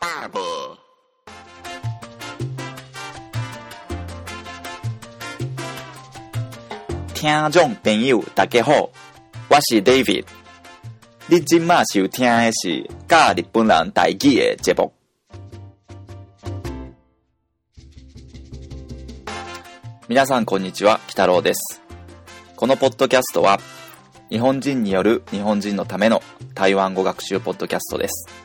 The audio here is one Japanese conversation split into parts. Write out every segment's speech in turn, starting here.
宝贝。听众朋友，大家好，我是 David。你今麦收听的是教日本人台语的节目。皆さんこんにちは、北郎です。このポッドキャストは、日本人による日本人のための台湾語学習ポッドキャストです。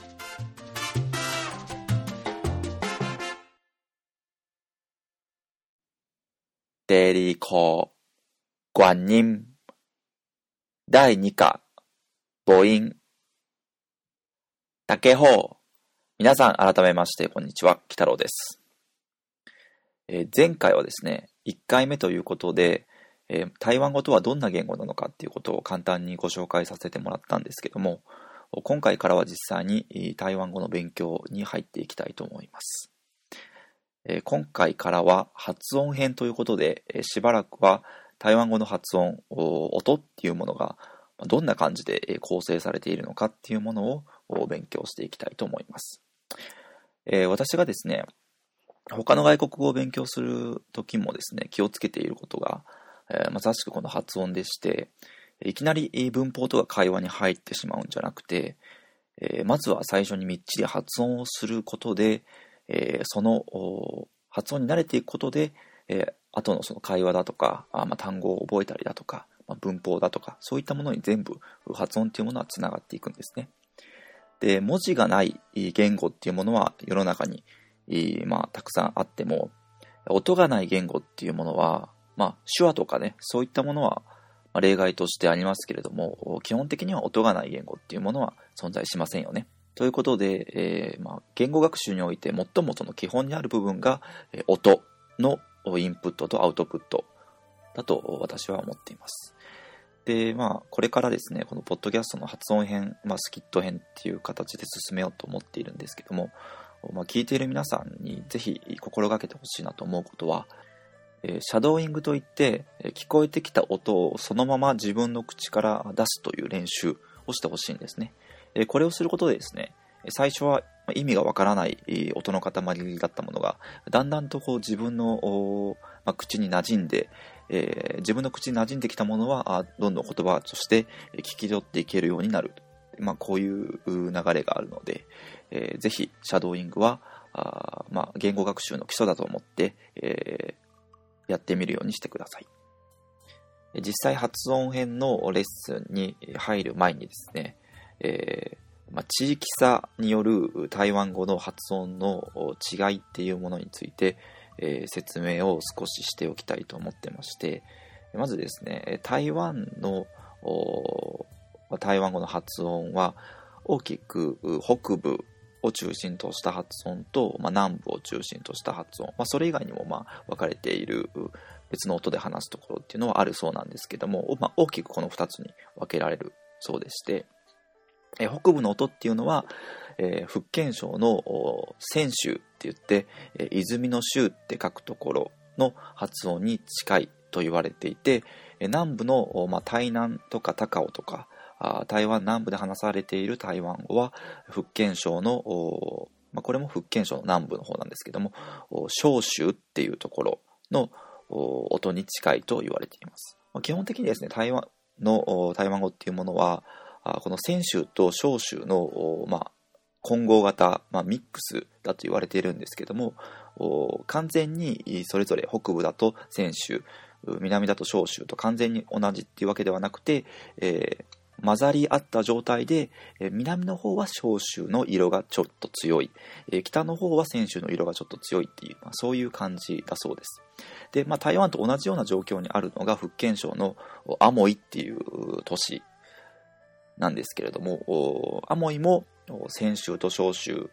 デリコ观音第2課。母音竹方皆さん改めましてこんにちは。北郎です、えー前回はですね1回目ということで、えー台湾語とはどんな言語なのかっていうことを簡単にご紹介させてもらったんですけども今回からは実際に台湾語の勉強に入っていきたいと思います。え今回からは発音編ということで、えしばらくは台湾語の発音、音っていうものがどんな感じで構成されているのかっていうものを勉強していきたいと思います。え私がですね、他の外国語を勉強する時もですね、気をつけていることが、えまさしくこの発音でして、いきなり文法とか会話に入ってしまうんじゃなくて、えまずは最初にみっちり発音をすることで、えーその発音に慣れていくことで、えー後のその会話だとか、あまあ、単語を覚えたりだとか、まあ、文法だとか、そういったものに全部発音っていうものはつながっていくんですね。で、文字がない言語っていうものは世の中に、まあ、たくさんあっても、音がない言語っていうものは、まあ、手話とかね、そういったものは、例外としてありますけれども、基本的には音がない言語っていうものは存在しませんよね。ということで、えーまあ、言語学習において最もその基本にある部分が、えー音のインプットとアウトプットだと私は思っています。で、まあ、これからですね、このポッドキャストの発音編、まあ、スキット編っていう形で進めようと思っているんですけども、まあ、聞いている皆さんにぜひ心がけてほしいなと思うことは、えーシャドーイングといって、え聞こえてきた音をそのまま自分の口から出すという練習をしてほしいんですね。えこれをすることでですね、最初は意味がわからない音の塊だったものが、だんだんとこう自分の、ま、口に馴染んで、えー自分の口に馴染んできたものは、どんどん言葉として聞き取っていけるようになる。まあ、こういう流れがあるので、えーぜひ、シャドーイングは、あまあ、言語学習の基礎だと思って、えーやってみるようにしてください。実際発音編のレッスンに入る前にですね、えーまあ、地域差による台湾語の発音の違いっていうものについて、えー説明を少ししておきたいと思ってまして、まずですね、台湾の台湾語の発音は大きく北部を中心とした発音と、まあ、南部を中心とした発音、まあ、それ以外にもまあ分かれている別の音で話すところっていうのはあるそうなんですけども、まあ、大きくこの2つに分けられるそうでして、え北部の音っていうのは、えー福建省の泉州って言って、えー泉の州って書くところの発音に近いと言われていて、えー南部の、まあ、台南とか高雄とかあ台湾南部で話されている台湾語は福建省の、まあ、これも福建省の南部の方なんですけども小州っていうところの音に近いと言われています、まあ基本的にですね台湾の台湾語っていうものはこの泉州と小州の、まあ、混合型、まあ、ミックスだと言われているんですけども完全にそれぞれ北部だと泉州南だと小州と完全に同じっていうわけではなくて、えー混ざり合った状態で、南の方は小州の色がちょっと強い、北の方は泉州の色がちょっと強いっていう、まあ、そういう感じだそうです。で、まあ、台湾と同じような状況にあるのが福建省のアモイっていう都市なんですけれども、アモイもお泉州と小州、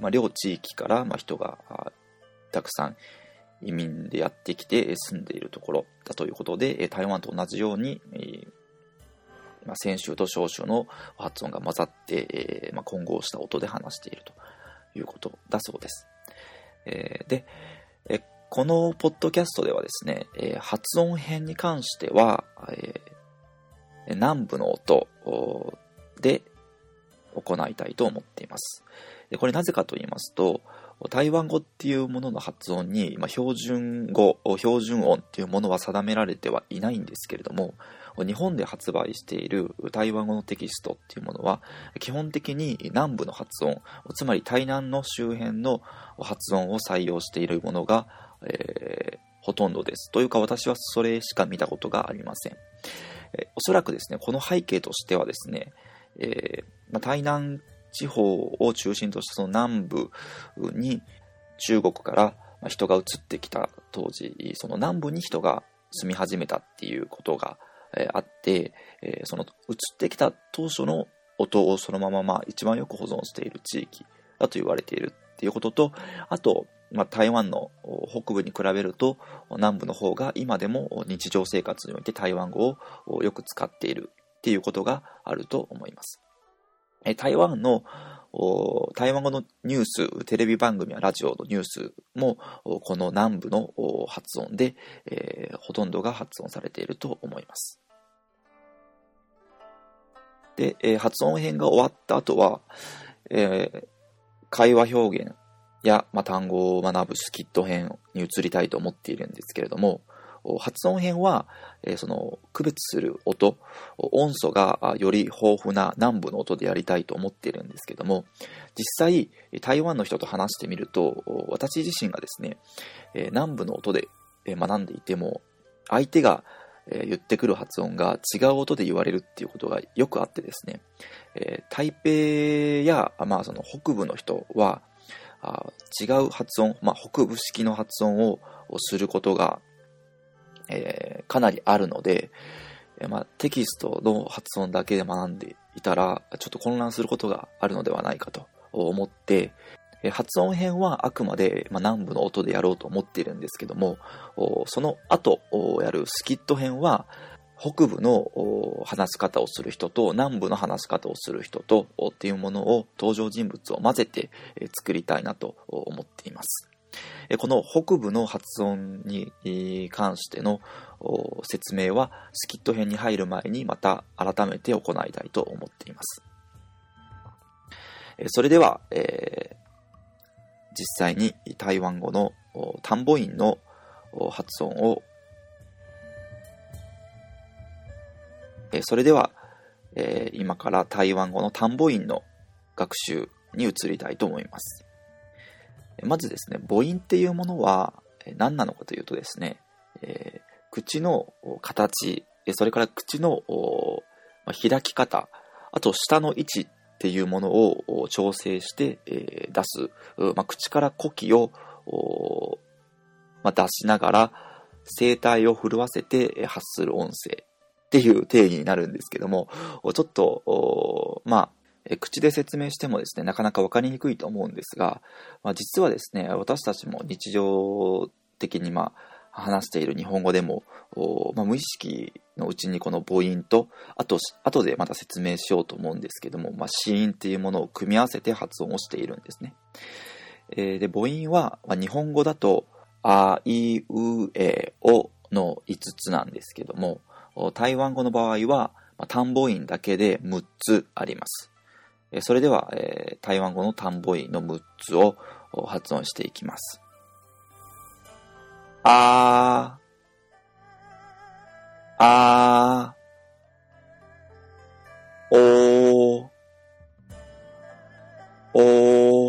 まあ、両地域から、まあ、人がたくさん移民でやってきて住んでいるところだということで、台湾と同じように、えーまあ、泉州と小州の発音が混ざって、まあ、混合した音で話しているということだそうです。で、このポッドキャストではですね、発音編に関しては、南部の音で行いたいと思っています。これなぜかと言いますと、台湾語っていうものの発音に、まあ、標準語、標準音っていうものは定められてはいないんですけれども、日本で発売している台湾語のテキストっていうものは、基本的に南部の発音、つまり台南の周辺の発音を採用しているものが、えー、ほとんどです。というか私はそれしか見たことがありません。え、おそらくですね、この背景としてはですね、えーまあ、台南地方を中心としたその南部に中国から人が移ってきた当時、その南部に人が住み始めたっていうことがあって、その移ってきた当初の音をそのまままあ一番よく保存している地域だと言われているっていうことと、あと、まあ、台湾の北部に比べると南部の方が今でも日常生活において台湾語をよく使っているっていうことがあると思います。台湾の台湾語のニュース、テレビ番組やラジオのニュースも、この南部の発音で、えー、ほとんどが発音されていると思います。で、えー、発音編が終わった後は、えー、会話表現や、まあ、単語を学ぶスキット編に移りたいと思っているんですけれども、発音編は、えー、その区別する音、音素がより豊富な南部の音でやりたいと思っているんですけども、実際、台湾の人と話してみると、私自身がですね、えー、南部の音で学んでいても、相手が言ってくる発音が違う音で言われるっていうことがよくあってですね、えー、台北や、まあ、その北部の人は、あ違う発音、まあ、北部式の発音をすることがえー、かなりあるので、えー、まあ、テキストの発音だけで学んでいたら、ちょっと混乱することがあるのではないかと思って、えー、発音編はあくまで、まあ、南部の音でやろうと思っているんですけども、その後やるスキット編は、北部の話し方をする人と南部の話し方をする人とっていうものを登場人物を混ぜて作りたいなと思っています。この北部の発音に関しての説明はスキット編に入る前にまた改めて行いたいと思っています。それでは、えー、実際に台湾語の田んぼ音の発音をえそれでは、え、今から台湾語の田んぼ音の学習に移りたいと思います。まずですね、母音っていうものは何なのかというとですね、え、口の形、それから口の開き方、あと舌の位置っていうものを調整して、出す、まあ、口から呼気を、出しながら声帯を震わせて発する音声っていう定義になるんですけども、ちょっと、まあ、口で説明してもですね、なかなか分かりにくいと思うんですが、まあ、実はですね、私たちも日常的にまあ話している日本語でも、まあ、無意識のうちにこの母音と、あと、後でまた説明しようと思うんですけども、まあ、子音っていうものを組み合わせて発音をしているんですね。えー、で、母音は、まあ、日本語だと、あ、い、う、え、おの5つなんですけども、台湾語の場合は、単母音だけで6つあります。それでは、台湾語の単母音の6つを発音していきます。あー、あー、おー、おー、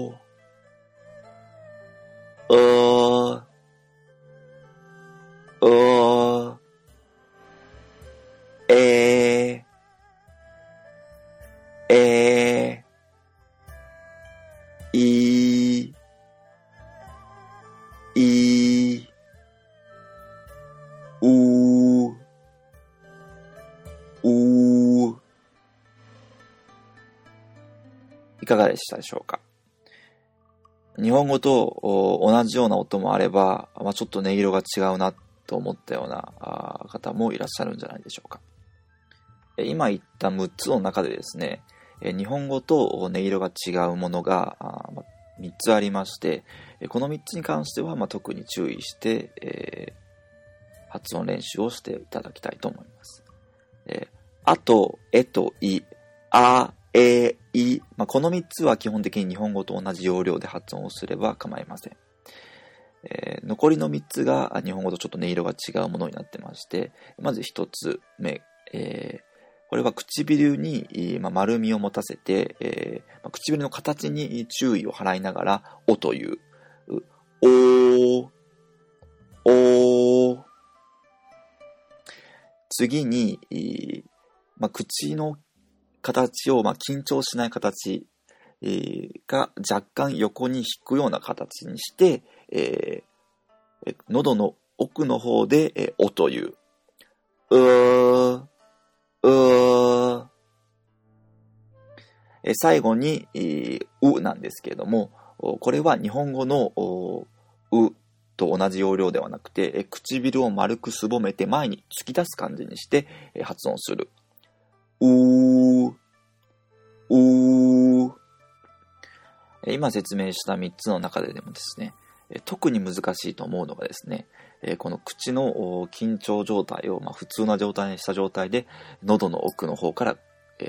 いかがでしたでしょうか？日本語と同じような音もあれば、まあ、ちょっと音色が違うなと思ったような方もいらっしゃるんじゃないでしょうか。今言った6つの中でですね、日本語と音色が違うものが3つありまして、この3つに関してはま特に注意して、え発音練習をしていただきたいと思います。あと、えとい、あ、え、い、まあ、この3つは基本的に日本語と同じ要領で発音をすれば構いません。えー、残りの3つが日本語とちょっと音色が違うものになってまして、まず1つ目、えー、これは唇に、丸みを持たせて、えー、唇の形に注意を払いながら、おという、おー、おー。次に、ま、口の形を、ま、緊張しない形、えー、が若干横に引くような形にして、えー、喉の奥の方で、えー、おという、うー、う、え最後に、うなんですけれども、これは日本語のうと同じ要領ではなくて、唇を丸くすぼめて前に突き出す感じにして発音する。うー、うー。今説明した3つの中ででもですね、特に難しいと思うのがですね、この口の緊張状態を、普通な状態にした状態で、喉の奥の方から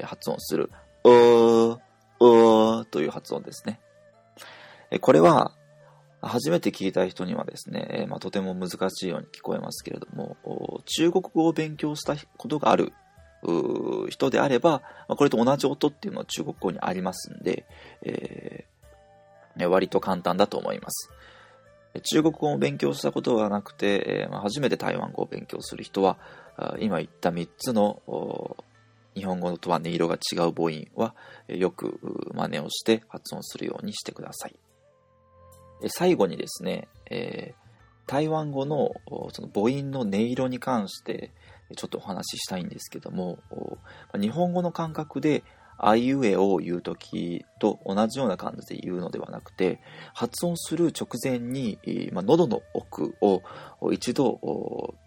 発音する、うー、うーという発音ですね。これは、初めて聞いた人にはですね、まあ、とても難しいように聞こえますけれども、中国語を勉強したことがある人であれば、これと同じ音っていうのは中国語にありますんで、えー、割と簡単だと思います。中国語を勉強したことがなくて、まあ、初めて台湾語を勉強する人は、今言った3つの日本語とは音色が違う母音はよく真似をして発音するようにしてください。最後にですね、えー、台湾語のその母音の音色に関してちょっとお話ししたいんですけども、日本語の感覚であいうえを言うときと同じような感じで言うのではなくて、発音する直前に、まあ、喉の奥を一度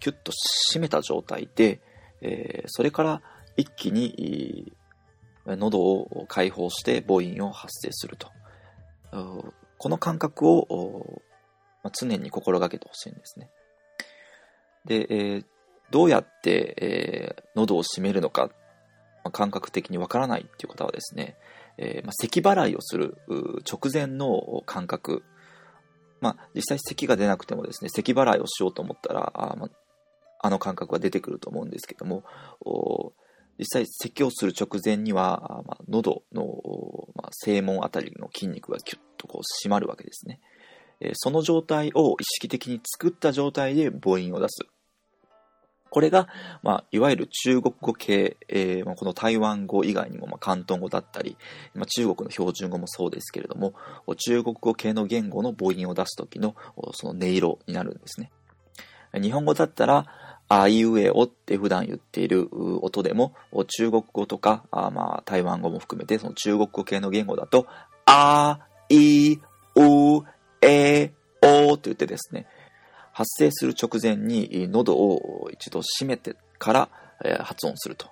キュッと締めた状態で、えー、それから一気に喉を解放して母音を発生すると。この感覚を、常に心がけてほしいんですね。で、えー、どうやって、えー、喉を締めるのか、まあ、感覚的にわからないっていう方はですね、えー、まあ、咳払いをする直前の感覚、まあ、実際咳が出なくてもですね、咳払いをしようと思ったら、あ,、まあ、の感覚が出てくると思うんですけども、実際咳をする直前には、まあ、喉の、まあ、正門あたりの筋肉がキュッとこう締まるわけですね。その状態を意識的に作った状態で母音を出す。これが、まあ、いわゆる中国語系、えー、この台湾語以外にも、まあ、広東語だったり、まあ、中国の標準語もそうですけれども、中国語系の言語の母音を出すときの、その音色になるんですね。日本語だったら、あいうえおって普段言っている音でも、中国語とか、あまあ、台湾語も含めて、その中国語系の言語だと、あ、い、う、え、おと言ってですね、発生する直前に喉を一度閉めてから発音すると。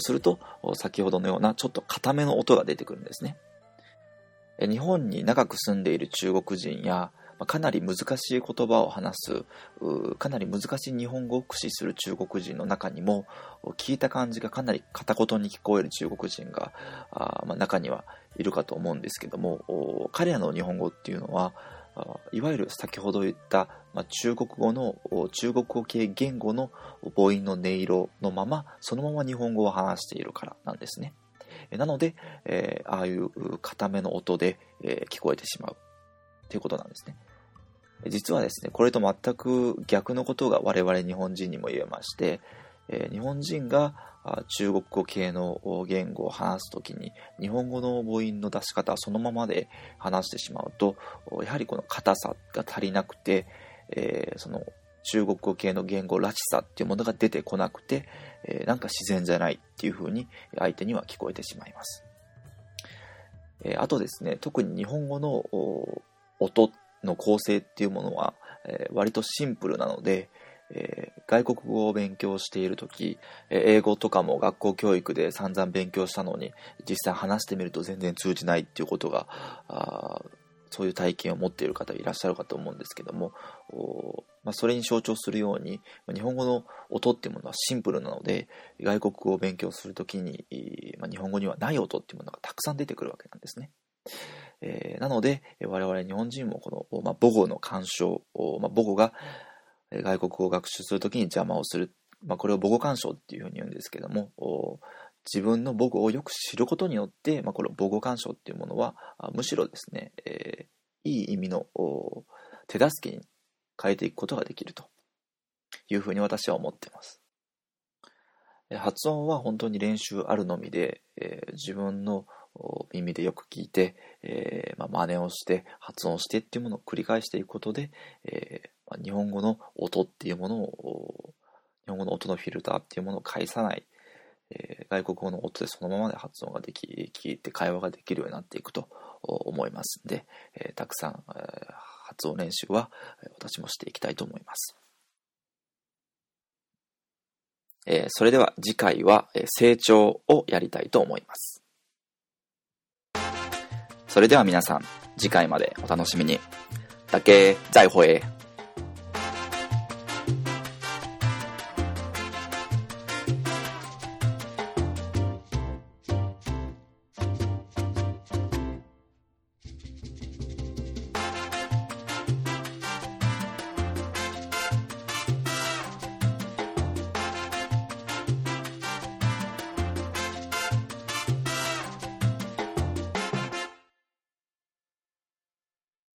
すると、先ほどのようなちょっと固めの音が出てくるんですね。日本に長く住んでいる中国人や、かなり難しい言葉を話す、かなり難しい日本語を駆使する中国人の中にも、聞いた感じがかなり片言に聞こえる中国人が、まあ、中にはいるかと思うんですけども、彼らの日本語っていうのは、いわゆる先ほど言った、まあ、中国語の中国語系言語の母音の音色のままそのまま日本語を話しているからなんですね。なので、えー、ああいう固めの音で、えー、聞こえてしまうということなんですね。実はですね、これと全く逆のことが我々日本人にも言えまして、えー、日本人が中国語系の言語を話すときに日本語の母音の出し方そのままで話してしまうとやはりこの硬さが足りなくて、えー、その中国語系の言語らしさっていうものが出てこなくて、えー、なんか自然じゃないっていうふうに相手には聞こえてしまいます。えー、あとですね、特に日本語の音の構成っていうものは、えー、割とシンプルなので、えー、外国語を勉強している時、えー、英語とかも学校教育で散々勉強したのに実際話してみると全然通じないっていうことがそういう体験を持っている方いらっしゃるかと思うんですけども、まあ、それに象徴するように、日本語の音っていうものはシンプルなので、外国語を勉強するときに、まあ、日本語にはない音っていうものがたくさん出てくるわけなんですね。えー、なので、我々日本人もこの、まあ、母語の干渉、まあ、母語が外国語を学習するときに邪魔をする。まあ、これを母語干渉っていうふうに言うんですけども、自分の母語をよく知ることによって、まあ、この母語干渉っていうものは、むしろですね、えー、いい意味の手助けに変えていくことができるというふうに私は思っています。発音は本当に練習あるのみで、えー、自分の耳でよく聞いて、えーまあ、真似をして発音してっていうものを繰り返していくことで、えーまあ、日本語の音っていうものを日本語の音のフィルターっていうものを介さない、えー、外国語の音でそのままで発音ができ聞いて会話ができるようになっていくと思いますんで、えー、たくさん、えー、発音練習は私もしていきたいと思います。えー、それでは次回は成長をやりたいと思います。それでは皆さん、次回までお楽しみに。だけ、再会。